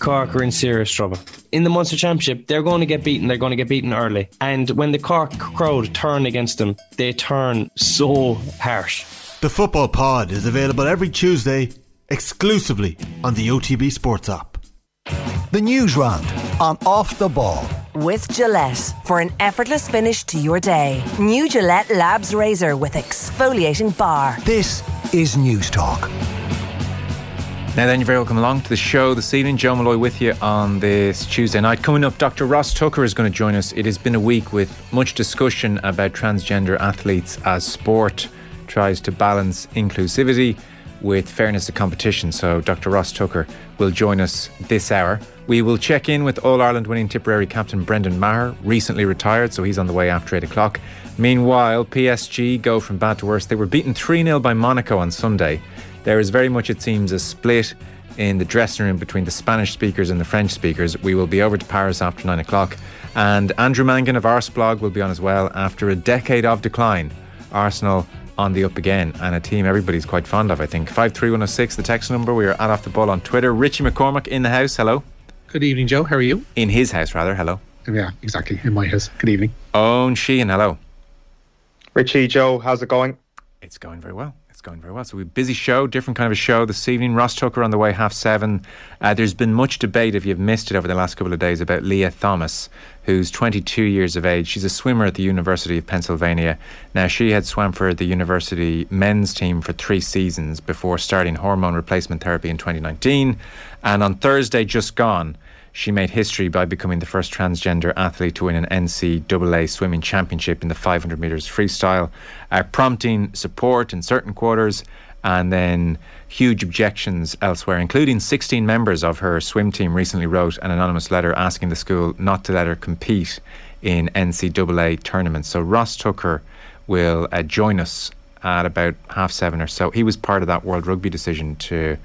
Cork are in serious trouble. In the Munster Championship, they're going to get beaten. They're going to get beaten early. And when the Cork crowd turn against them, they turn so harsh. The Football Pod is available every Tuesday exclusively on the OTB Sports app. The News Round on Off the Ball. With Gillette for an effortless finish to your day. New Gillette Labs Razor with exfoliating bar. This is News Talk. Now then, you're very welcome along to the show this evening. Joe Molloy with you on this Tuesday night. Coming up, Dr. Ross Tucker is going to join us. It has been a week with much discussion about transgender athletes as sport tries to balance inclusivity with fairness of competition. So Dr. Ross Tucker will join us this hour. We will check in with All Ireland winning Tipperary captain Brendan Maher, recently retired, so he's on the way after 8 o'clock. Meanwhile, PSG go from bad to worse. They were beaten 3 0 by Monaco on Sunday. There is very much, it seems, a split in the dressing room between the Spanish speakers and the French speakers. We will be over to Paris after nine o'clock. And Andrew Mangan of Arseblog will be on as well after a decade of decline. Arsenal on the up again and a team everybody's quite fond of, I think. 53106, the text number. We are at Off the Ball on Twitter. Richie McCormack in the house. Hello. Good evening, Joe. How are you? In his house, rather. Hello. Yeah, exactly. In my house. Good evening. Owen Sheehan. Hello. Richie, Joe, how's it going? It's going very well It's going very well. So we've busy show, different kind of a show this evening. Ross Tucker on the way, half seven. Uh, there's been much debate, if you've missed it over the last couple of days, about Lia Thomas, who's 22 years of age. She's a swimmer at the University of Pennsylvania. Now, she had swam for the university men's team for three seasons before starting hormone replacement therapy in 2019. And on Thursday, just gone, she made history by becoming the first transgender athlete to win an NCAA swimming championship in the 500 metres freestyle, uh, prompting support in certain quarters and then huge objections elsewhere, including 16 members of her swim team recently wrote an anonymous letter asking the school not to let her compete in NCAA tournaments. So Ross Tucker will uh, join us at about half seven or so. He was part of that World Rugby decision to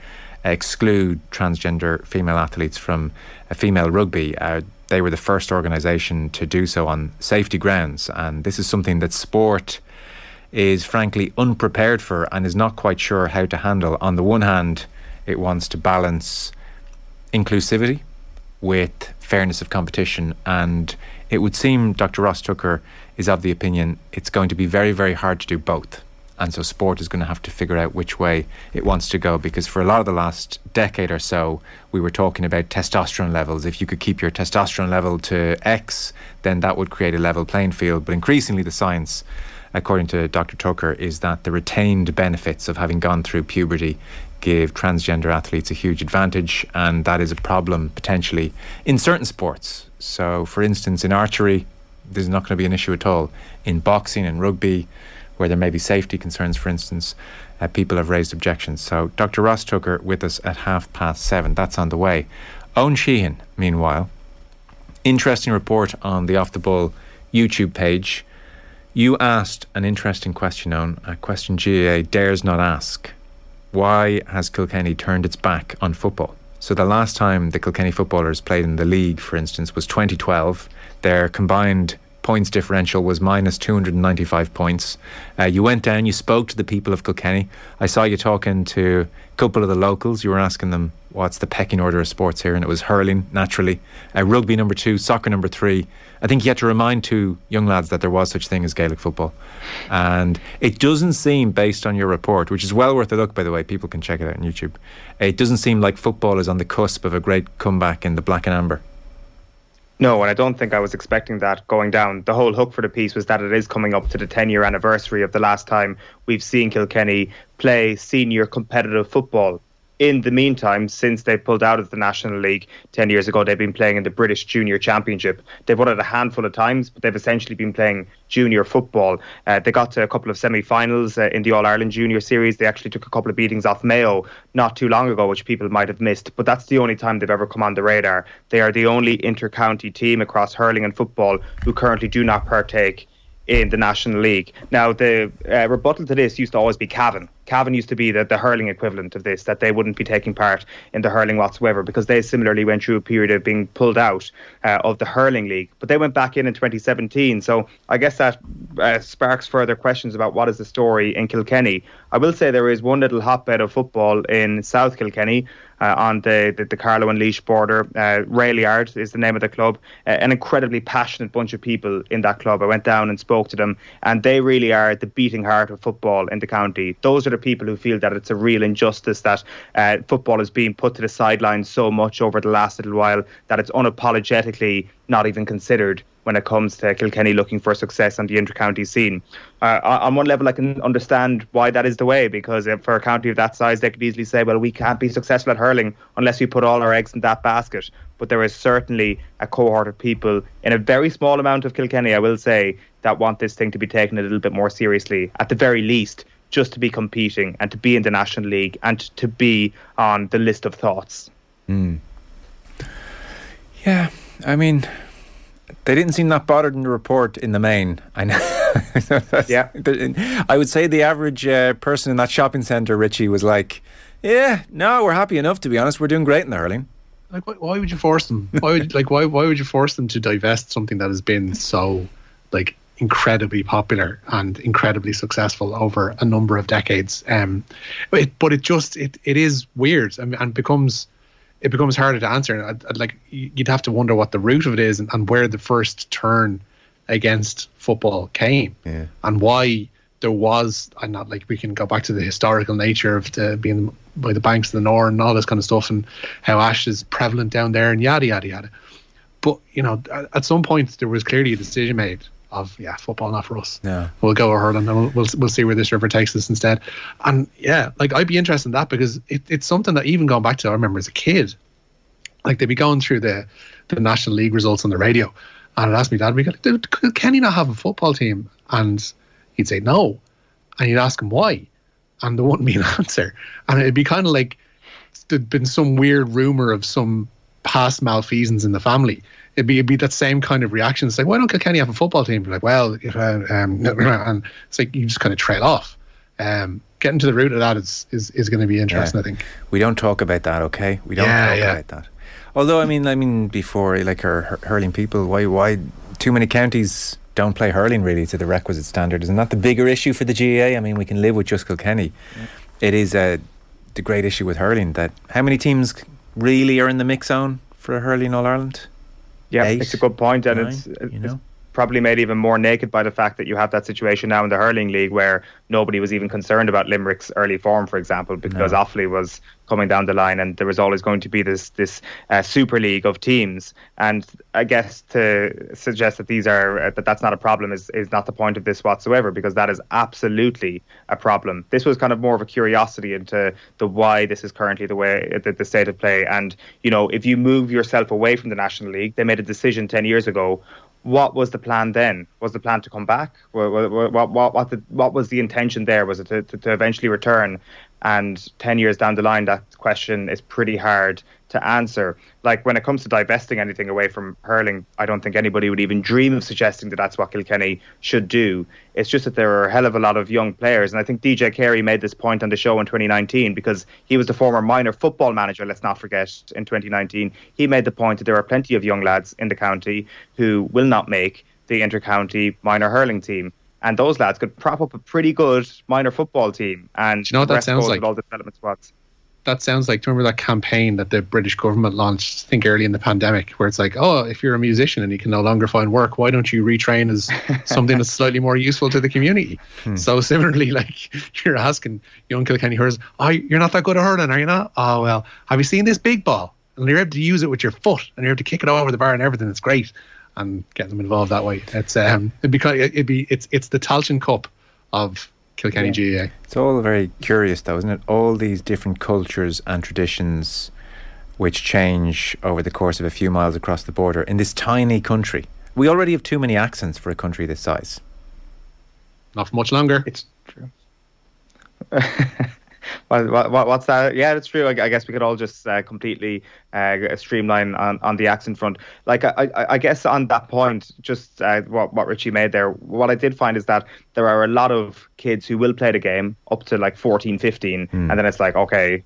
exclude transgender female athletes from female rugby. Uh, they were the first organisation to do so on safety grounds, and this is something that sport is frankly unprepared for and is not quite sure how to handle. On the one hand, it wants to balance inclusivity with fairness of competition, and it would seem Dr. Ross Tucker is of the opinion it's going to be very, very hard to do both. And so sport is going to have to figure out which way it wants to go because for a lot of the last decade or so, we were talking about testosterone levels. If you could keep your testosterone level to X, then that would create a level playing field. But increasingly, the science, according to Dr. Tucker, is that the retained benefits of having gone through puberty give transgender athletes a huge advantage, and that is a problem potentially in certain sports. So, for instance, in archery, there's not going to be an issue at all. In boxing and rugby, where there may be safety concerns, for instance, uh, people have raised objections. So Dr. Ross Tucker with us at half past seven. That's on the way. Owen Sheehan, meanwhile, interesting report on the Off the Ball YouTube page. You asked an interesting question, Owen, a question GAA dares not ask. Why has Kilkenny turned its back on football? So the last time the Kilkenny footballers played in the league, for instance, was 2012. Their combined points differential was minus 295 points. Uh, you went down, you spoke to the people of Kilkenny. I saw you talking to a couple of the locals. You were asking them what's the pecking order of sports here, and it was hurling, naturally, uh, rugby number two, soccer number three. I think you had to remind two young lads that there was such thing as Gaelic football. And it doesn't seem, based on your report, which is well worth a look, by the way, people can check it out on YouTube, it doesn't seem like football is on the cusp of a great comeback in the black and amber. No, and I don't think I was expecting that going down. The whole hook for the piece was that it is coming up to the 10 year anniversary of the last time we've seen Kilkenny play senior competitive football in the meantime, since they pulled out of the National League 10 years ago, they've been playing in the British Junior Championship. They've won it a handful of times, but they've essentially been playing junior football. Uh, they got to a couple of semi finals uh, in the All Ireland Junior Series. They actually took a couple of beatings off Mayo not too long ago, which people might have missed, but that's the only time they've ever come on the radar. They are the only inter county team across hurling and football who currently do not partake in the National League. Now, the uh, rebuttal to this used to always be Cavan Cavan used to be the, the hurling equivalent of this, that they wouldn't be taking part in the hurling whatsoever because they similarly went through a period of being pulled out uh, of the hurling league. But they went back in in 2017. So I guess that uh, sparks further questions about what is the story in Kilkenny. I will say there is one little hotbed of football in South Kilkenny uh, on the, the, the Carlow and Laois border. Uh, Railyard is the name of the club. Uh, an incredibly passionate bunch of people in that club. I went down and spoke to them, and they really are the beating heart of football in the county. Those are the people who feel that it's a real injustice that uh, football is being put to the sidelines so much over the last little while that it's unapologetically not even considered when it comes to Kilkenny looking for success on the inter-county scene. Uh, on one level, I can understand why that is the way because for a county of that size, they could easily say, "Well, we can't be successful at hurling unless we put all our eggs in that basket." But there is certainly a cohort of people in a very small amount of Kilkenny, I will say, that want this thing to be taken a little bit more seriously. At the very least, just to be competing and to be in the National League and to be on the list of thoughts. Mm. Yeah, I mean, they didn't seem that bothered in the report in the main. I know. yeah. I would say the average uh, person in that shopping centre, Richie, was like, "Yeah, no, we're happy enough. To be honest, we're doing great in the hurling." Like, why, why would you force them? Why would like why why would you force them to divest something that has been so like incredibly popular and incredibly successful over a number of decades? Um, it, but it just it it is weird and, and becomes it becomes harder to answer. I'd, I'd like you'd have to wonder what the root of it is and, and where the first turn against football came yeah. and why there was and not like we can go back to the historical nature of the, being by the banks of the Nore and all this kind of stuff and how ash is prevalent down there and yada yada yada. But you know, at, at some point there was clearly a decision made of yeah, football not for us. Yeah, we'll go hurling and we'll, we'll we'll see where this river takes us instead. And yeah, like I'd be interested in that because it, it's something that even going back to I remember as a kid, like they'd be going through the the National League results on the radio, and I'd ask me dad, we could Kenny not have a football team? And he'd say no, and you'd ask him why, and there wouldn't be an answer, and it'd be kind of like there'd been some weird rumor of some past malfeasance in the family it'd be, it'd be that same kind of reaction. It's like, why don't Kilkenny have a football team? Like, well, if, uh, um, and it's like you just kind of trail off. Um, getting to the root of that is is, is going to be interesting. Yeah. I think we don't talk about that. Okay, we don't yeah, talk yeah. about that. Although I mean, I mean, before like her, hurling people, why why too many counties don't play hurling really to the requisite standard? Isn't that the bigger issue for the GAA? I mean, we can live with just Kilkenny. It is uh, the great issue with hurling that how many teams really are in the mix zone for hurling All Ireland? Yeah, eight, it's a good point, and nine, it's, uh, you know? Probably made even more naked by the fact that you have that situation now in the hurling league where nobody was even concerned about Limerick's early form, for example, because no. Offaly was coming down the line, and there was always going to be this this uh, super league of teams. And I guess to suggest that these are uh, that that's not a problem is is not the point of this whatsoever, because that is absolutely a problem. This was kind of more of a curiosity into the why this is currently the way the, the state of play. And you know, if you move yourself away from the national league, they made a decision ten years ago what was the plan then? Was the plan to come back? What, what, what, the, what was the intention there? Was it to, to, to, eventually return? And 10 years down the line, that question is pretty hard to answer. Like when it comes to divesting anything away from hurling, I don't think anybody would even dream of suggesting that that's what Kilkenny should do. It's just that there are a hell of a lot of young players. And I think DJ Carey made this point on the show in 2019 because he was the former minor football manager, let's not forget, in 2019. He made the point that there are plenty of young lads in the county who will not make the inter-county minor hurling team and those lads could prop up a pretty good minor football team. And you know what that sounds like? All the development squads. That sounds like. Do you remember that campaign that the British government launched? I think early in the pandemic, where it's like, oh, if you're a musician and you can no longer find work, why don't you retrain as something that's slightly more useful to the community? Hmm. So similarly, like you're asking young Kilkenny hurlers, oh, you're not that good at hurling, are you not? Oh well, have you seen this big ball? And you're able to use it with your foot, and you're able to kick it over the bar and everything. It's great and get them involved that way. It's um, it'd be it'd be it's it's the Tailteann Cup of Kilkenny yeah. GAA. It's all very curious, though, isn't it? All these different cultures and traditions which change over the course of a few miles across the border in this tiny country. We already have too many accents for a country this size. Not for much longer. It's true. what, what, what's that? Yeah, it's true. I, I guess we could all just uh, completely uh, streamline on, on the accent front. Like, I, I, I guess on that point, just uh, what, what Richie made there, what I did find is that there are a lot of kids who will play the game up to like 14, 15, mm. and then it's like, okay,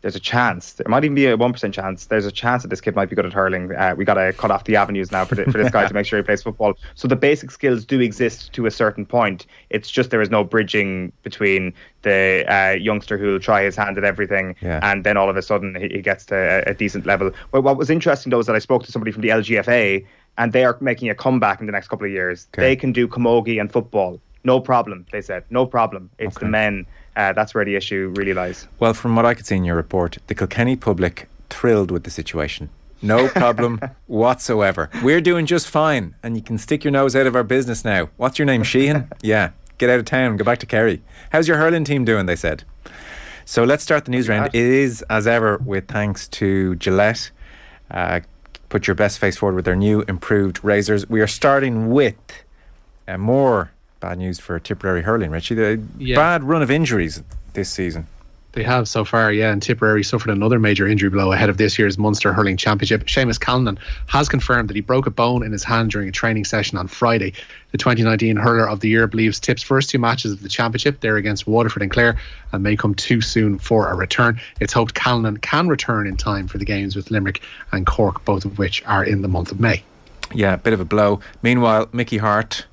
there's a chance. There might even be a one percent chance. There's a chance that this kid might be good at hurling. Uh, we got to cut off the avenues now for, the, for this guy to make sure he plays football. So the basic skills do exist to a certain point. It's just there is no bridging between the uh, youngster who will try his hand at everything, yeah. and then all of a sudden he, he gets to a, a, decent level. But what was interesting though is that I spoke to somebody from the LGFA, and they are making a comeback in the next couple of years. Okay. They can do camogie and football. No problem, they said. No problem. It's okay. the men uh, that's where the issue really lies. Well, from what I could see in your report, the Kilkenny public thrilled with the situation. No problem whatsoever. We're doing just fine, and you can stick your nose out of our business now. What's your name, Sheehan? yeah, get out of town, go back to Kerry. How's your hurling team doing? They said. So let's start the news round. It is, as ever, with thanks to Gillette. Uh, put your best face forward with their new improved razors. We are starting with uh, more bad news for Tipperary hurling, Richie. The yeah. bad run of injuries this season. They have so far, yeah. And Tipperary suffered another major injury blow ahead of this year's Munster Hurling Championship. Seamus Callanan has confirmed that he broke a bone in his hand during a training session on Friday. The 2019 Hurler of the Year believes Tip's first two matches of the championship, they're against Waterford and Clare, and may come too soon for a return. It's hoped Callanan can return in time for the games with Limerick and Cork, both of which are in the month of May. Yeah, a bit of a blow. Meanwhile, Mickey Harte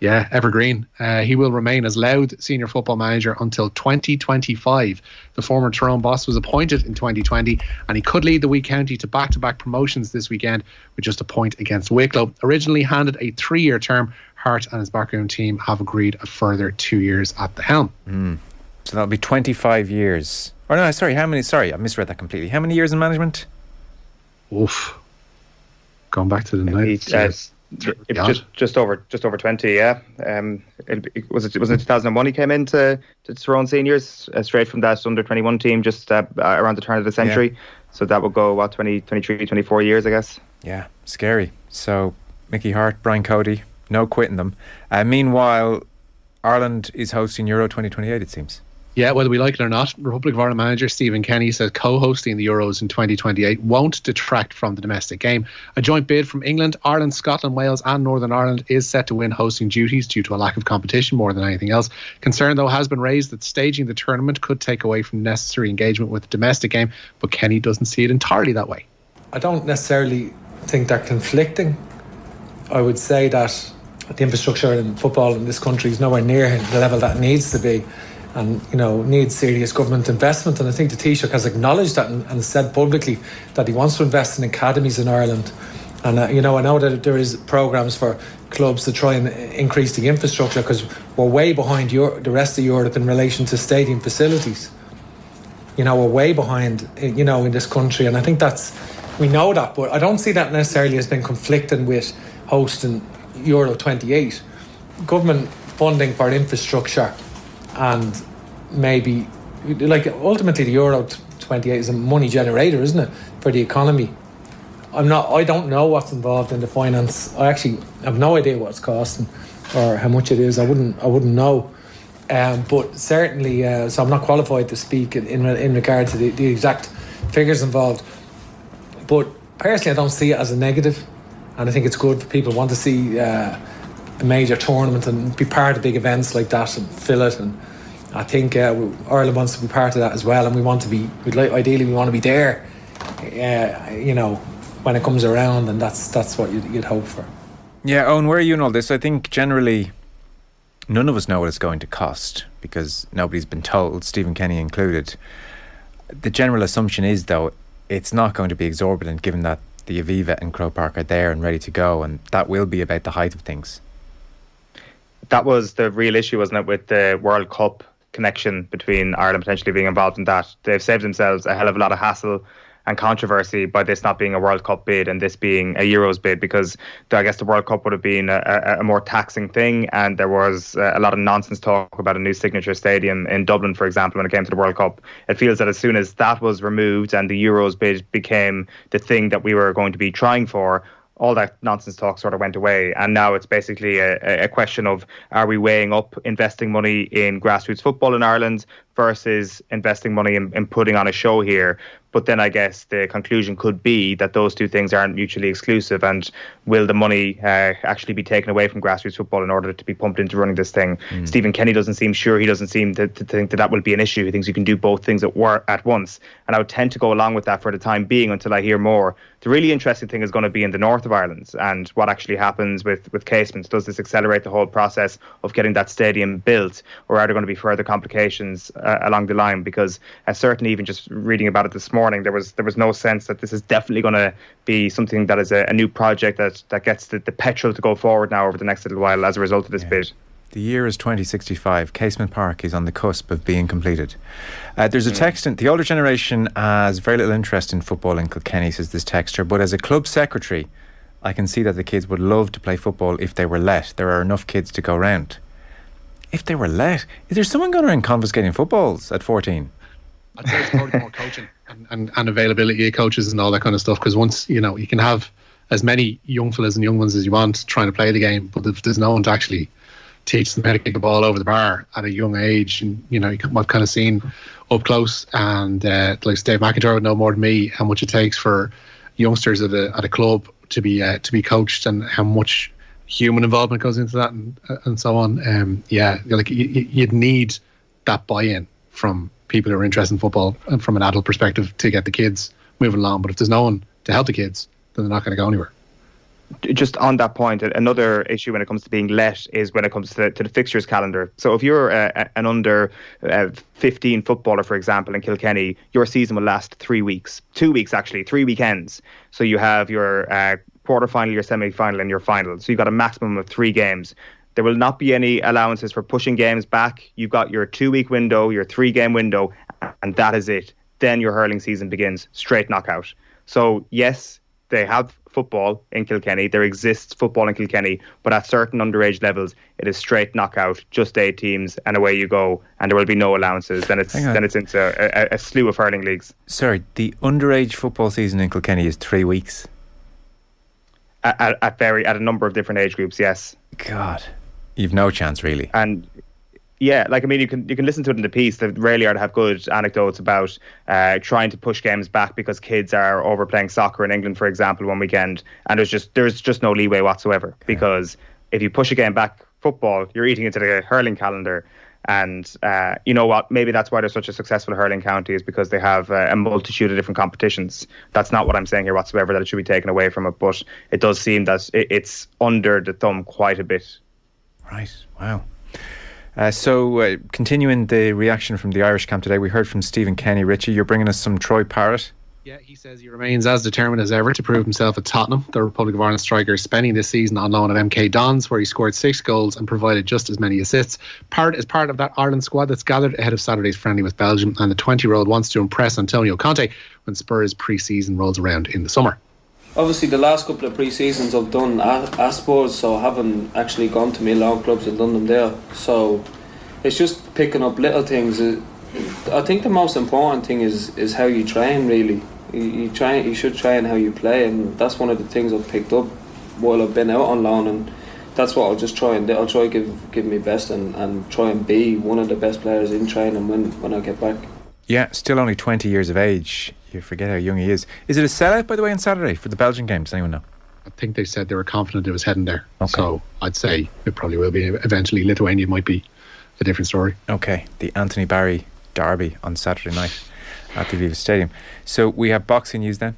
yeah, evergreen. Uh, he will remain as Louth senior football manager until 2025. The former Tyrone boss was appointed in 2020, and he could lead the Wee County to back-to-back promotions this weekend with just a point against Wicklow. Originally handed a three-year term, Harte and his backroom team have agreed a further two years at the helm. Mm. So that'll be 25 years. Or no, sorry, how many? Sorry, I misread that completely. How many years in management? Oof. Going back to the night. Uh, just just over just over twenty, yeah. Um, it, it, was it was it two thousand and one he came into to Tyrone seniors uh, straight from that under twenty one team just uh, around the turn of the century. Yeah. So that would go what 20, 23, 24 years, I guess. Yeah, scary. So Mickey Harte, Brian Cody, no quitting them. Uh, meanwhile, Ireland is hosting Euro twenty twenty eight. It seems. Yeah, whether we like it or not, Republic of Ireland manager Stephen Kenny says co-hosting the Euros in 2028 won't detract from the domestic game. A joint bid from England, Ireland, Scotland, Wales, and Northern Ireland is set to win hosting duties due to a lack of competition more than anything else. Concern, though, has been raised that staging the tournament could take away from necessary engagement with the domestic game, but Kenny doesn't see it entirely that way. I don't necessarily think they're conflicting. I would say that the infrastructure in football in this country is nowhere near the level that needs to be and you know needs serious government investment. And I think the Taoiseach has acknowledged that and, and, said publicly that he wants to invest in academies in Ireland. And uh, you know I know that there is programs for clubs to try and increase the infrastructure because we're way behind Euro- the rest of Europe in relation to stadium facilities. You know we're way behind. You know in this country, and I think that's we know that, but I don't see that necessarily as being conflicting with hosting Euro 28. Government funding for infrastructure and maybe like ultimately the euro 28 is a money generator isn't it for the economy? I'm not i don't know what's involved in the finance. I actually have no idea what it's costing or how much it is. I wouldn't i wouldn't know. Um, but certainly uh, so i'm not qualified to speak in, in, in regard to the, the exact figures involved. But personally i don't see it as a negative and i think it's good for people want to see uh, a major tournament and be part of big events like that and fill it. And I think uh, Ireland wants to be part of that as well. And we want to be, we'd like, ideally, we want to be there, uh, you know, when it comes around. And that's that's what you'd, you'd hope for. Yeah, Owen, where are you in all this? I think generally none of us know what it's going to cost because nobody's been told, Stephen Kenny included. The general assumption is, though, it's not going to be exorbitant given that the Aviva and Croke Park are there and ready to go, and that will be about the height of things that was the real issue, wasn't it, with the World Cup connection between Ireland potentially being involved in that. They've saved themselves a hell of a lot of hassle and controversy by this not being a World Cup bid and this being a Euros bid because I guess the World Cup would have been a, a more taxing thing and there was uh, a lot of nonsense talk about a new signature stadium in Dublin, for example, when it came to the World Cup. It feels that as soon as that was removed and the Euros bid became the thing that we were going to be trying for, all that nonsense talk sort of went away. And now it's basically a, a question of are we weighing up investing money in grassroots football in Ireland versus investing money in, in putting on a show here. But then I guess the conclusion could be that those two things aren't mutually exclusive. And will the money uh, actually be taken away from grassroots football in order to be pumped into running this thing? Mm. Stephen Kenny doesn't seem sure. He doesn't seem to, to, think that that will be an issue. He thinks you can do both things at, war- at once. And I would tend to go along with that for the time being until I hear more. The really interesting thing is going to be in the north of Ireland and what actually happens with, with Casement's. Does this accelerate the whole process of getting that stadium built, or are there going to be further complications uh, along the line? Because uh, certainly, even just reading about it this morning, there was there was no sense that this is definitely going to be something that is a, a, new project that that gets the, the petrol to go forward now over the next little while as a result of this yeah. bid. The year is 2065. Casement Park is on the cusp of being completed. Uh, there's a mm. text in the older generation has very little interest in football in Kilkenny, says this texter. But as a club secretary, I can see that the kids would love to play football if they were let. There are enough kids to go round. If they were let, is there someone going around confiscating footballs at 14? I'd say it's probably more coaching and, and, and availability of coaches and all that kind of stuff. Because once you know, you can have as many young fellas and young ones as you want trying to play the game, but if there's no one to actually teach them how to kick the ball over the bar at a young age, and you know, I've kind of seen up close, and uh, like Dave McIntyre would know more than me how much it takes for youngsters at a at a club to be uh, to be coached and how much human involvement goes into that and and so on. Um, yeah, like you, you'd need that buy-in from people who are interested in football and from an adult perspective to get the kids moving along. But if there's no one to help the kids, then they're not going to go anywhere. Just on that point, another issue when it comes to being let is when it comes to the, to the fixtures calendar. So if you're uh, an under uh, 15 footballer, for example, in Kilkenny, your season will last three weeks, two weeks actually, three weekends. So you have your uh, quarter final, your semi final, and your final. So you've got a maximum of three games. There will not be any allowances for pushing games back. You've got your two week window, your three game window, and that is it. Then your hurling season begins, straight knockout. So, yes, they have football in Kilkenny. There exists football in Kilkenny, but at certain underage levels, it is straight knockout, just eight teams, and away you go. And there will be no allowances. Then it's then it's into a, a, slew of hurling leagues. Sorry, the underage football season in Kilkenny is three weeks. At, at, at very at a number of different age groups, yes. God, You've no chance, really. And yeah, like I mean, you can you can listen to it in the piece. They really are to have good anecdotes about uh, trying to push games back because kids are overplaying soccer in England, for example, one weekend, and there's just there's just no leeway whatsoever okay. because if you push a game back, football, you're eating into the hurling calendar. And uh, you know what? Maybe that's why they're such a successful hurling county is because they have uh, a multitude of different competitions. That's not what I'm saying here whatsoever. That it should be taken away from it, but it does seem that it's under the thumb quite a bit Right. Wow. Uh, so, uh, continuing the reaction from the Irish camp today, we heard from Stephen Kenny. Richie, you're bringing us some Troy Parrott. Yeah, he says he remains as determined as ever to prove himself at Tottenham. The Republic of Ireland striker is spending this season on loan at MK Dons, where he scored six goals and provided just as many assists. Parrott is part of that Ireland squad that's gathered ahead of Saturday's friendly with Belgium, and the 20 year old wants to impress Antonio Conte when Spurs pre season rolls around in the summer obviously the last couple of pre-seasons I've done at, Spurs, so I haven't actually gone to Milan clubs and done them there. So it's just picking up little things. I think the most important thing is is how you train. Really, you, you train. You should train how you play, and that's one of the things I've picked up while I've been out on loan. And that's what I'll just try and do. I'll try give give me best and, and try and be one of the best players in training when when I get back. Yeah, still only 20 years of age. You forget how young he is. Is it a sellout, by the way, on Saturday for the Belgian game? Does anyone know? I think they said they were confident it was heading there. Okay. So I'd say it probably will be. Eventually, Lithuania might be a different story. Okay. The Anthony Barry derby on Saturday night at the Aviva Stadium. So we have boxing news then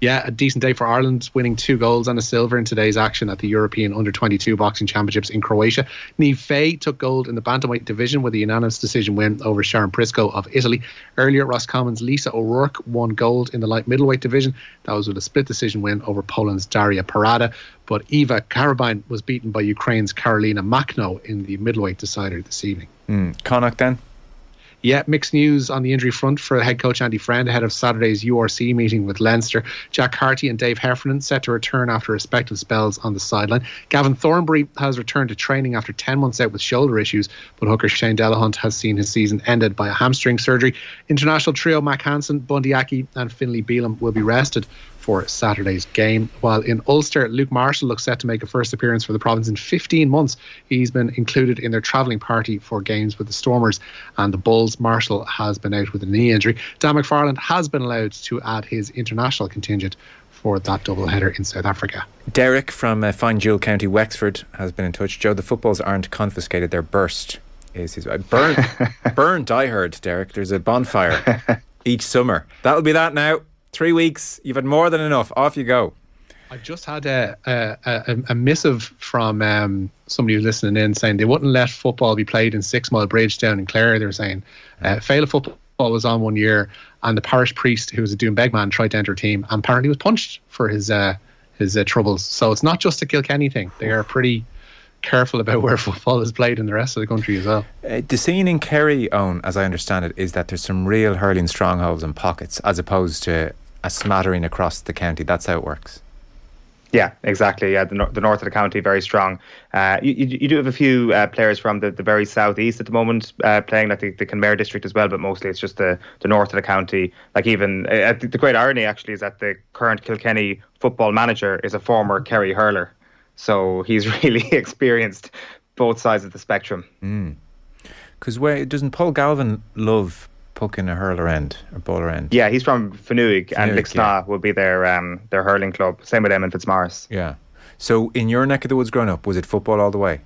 yeah, a decent day for Ireland, winning two golds and a silver in today's action at the European Under 22 Boxing Championships in Croatia. Niamh Fay took gold in the bantamweight division with a unanimous decision win over Sharon Prisco of Italy. Earlier, Roscommon's Lisa O'Rourke won gold in the light middleweight division. That was with a split decision win over Poland's Daria Parada. But Eva Karabin was beaten by Ukraine's Karolina Makhno in the middleweight decider this evening. Mm. Connacht then? Yeah, mixed news on the injury front for head coach Andy Friend ahead of Saturday's URC meeting with Leinster. Jack Carty and Dave Heffernan set to return after respective spells on the sideline. Gavin Thornbury has returned to training after 10 months out with shoulder issues, but hooker Shane Delahunt has seen his season ended by a hamstring surgery. International trio Mack Hansen, Bundee Aki, and Finlay Bealham will be rested for Saturday's game. While in Ulster, Luke Marshall looks set to make a first appearance for the province in 15 months. He's been included in their travelling party for games with the Stormers and the Bulls. Marshall has been out with a knee injury. Dan McFarland has been allowed to add his international contingent for that doubleheader in South Africa. Derek from uh, fine Jewel County, Wexford, has been in touch. Joe, the footballs aren't confiscated; they're burst. Is his uh, burnt? burnt. I heard, Derek. There's a bonfire each summer. That'll be that now. Three weeks. You've had more than enough. Off you go. I've just had a a, a, a missive from um, somebody who's listening in saying they wouldn't let football be played in Six Mile Bridge down in Clare. They were saying uh, Féile football was on one year, and the parish priest who was a Doonbeg man tried to enter a team and apparently was punched for his uh, his uh, troubles. So it's not just a Kilkenny thing. They are pretty careful about where football is played in the rest of the country as well. Uh, the scene in Kerry, Owen, as I understand it, is that there's some real hurling strongholds and pockets, as opposed to a smattering across the county. That's how it works. Yeah, exactly. Yeah, the, no- the north of the county very strong. Uh, you, you, you do have a few uh, players from the, the very southeast at the moment uh, playing like the, the Kenmare district as well, but mostly it's just the, the north of the county. Like even uh, the, the great irony actually is that the current Kilkenny football manager is a former Kerry hurler, so he's really experienced both sides of the spectrum. Because where doesn't Paul Galvin love pucking a hurler end a bowler end? Yeah, he's from Finuge, and Lixnaw yeah. will be their um, their hurling club. Same with Eamonn Fitzmaurice. Yeah. So in your neck of the woods growing up, was it football all the way?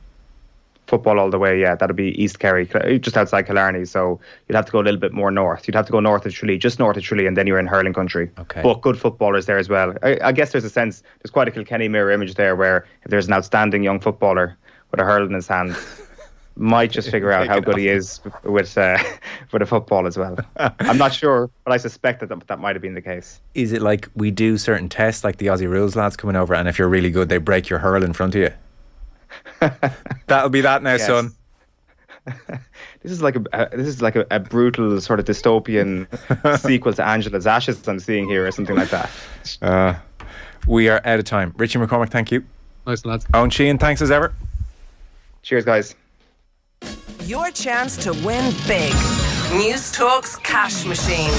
football all the way. Yeah, that'd be East Kerry, just outside Killarney. So you'd have to go a little bit more north. You'd have to go north of Tralee, just north of Tralee, and then you're in hurling country. Okay. But good footballers there as well. I, I guess there's a sense, there's quite a Kilkenny mirror image there where if there's an outstanding young footballer with a hurl in his hand, might just figure out how good he is with uh, with a football as well. I'm not sure, but I suspect that that, that might have been the case. Is it like we do certain tests, like the Aussie rules lads coming over, and if you're really good, they break your hurl in front of you? That'll be that now, Yes. son. This is like a, a this is like a, a brutal sort of dystopian sequel to Angela's Ashes I'm seeing here, or something like that. Uh, we are out of time. Richie McCormack, thank you. Nice lads. Owen Sheehan, thanks as ever. Cheers, guys. Your chance to win big. News Talk's cash machine.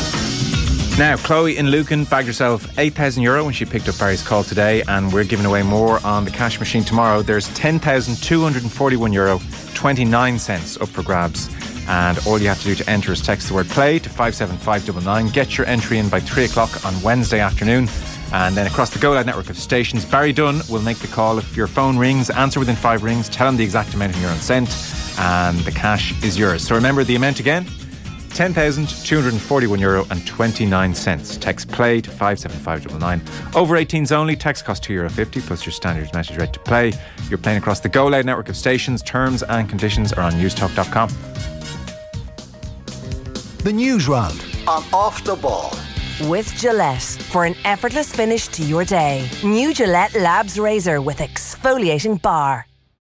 Now, Chloe in Lucan bagged herself 8,000 euro when she picked up Barry's call today, and we're giving away more on the cash machine tomorrow. There's 10,241 euro, 29 cents up for grabs. And all you have to do to enter is text the word play to 57599. Get your entry in by 3 o'clock on Wednesday afternoon. And then across the Go Loud network of stations, Barry Dunn will make the call. If your phone rings, answer within five rings, tell him the exact amount of euro sent, and the cash is yours. So remember the amount again 10,241 euro and 29 cents. Text play to 57599. Over 18s only. Text cost 2 euro 50 plus your standard message rate to play. You're playing across the Go Loud network of stations. Terms and conditions are on newstalk.com. The news round on Off the Ball. With Gillette for an effortless finish to your day. New Gillette Labs Razor with exfoliating bar.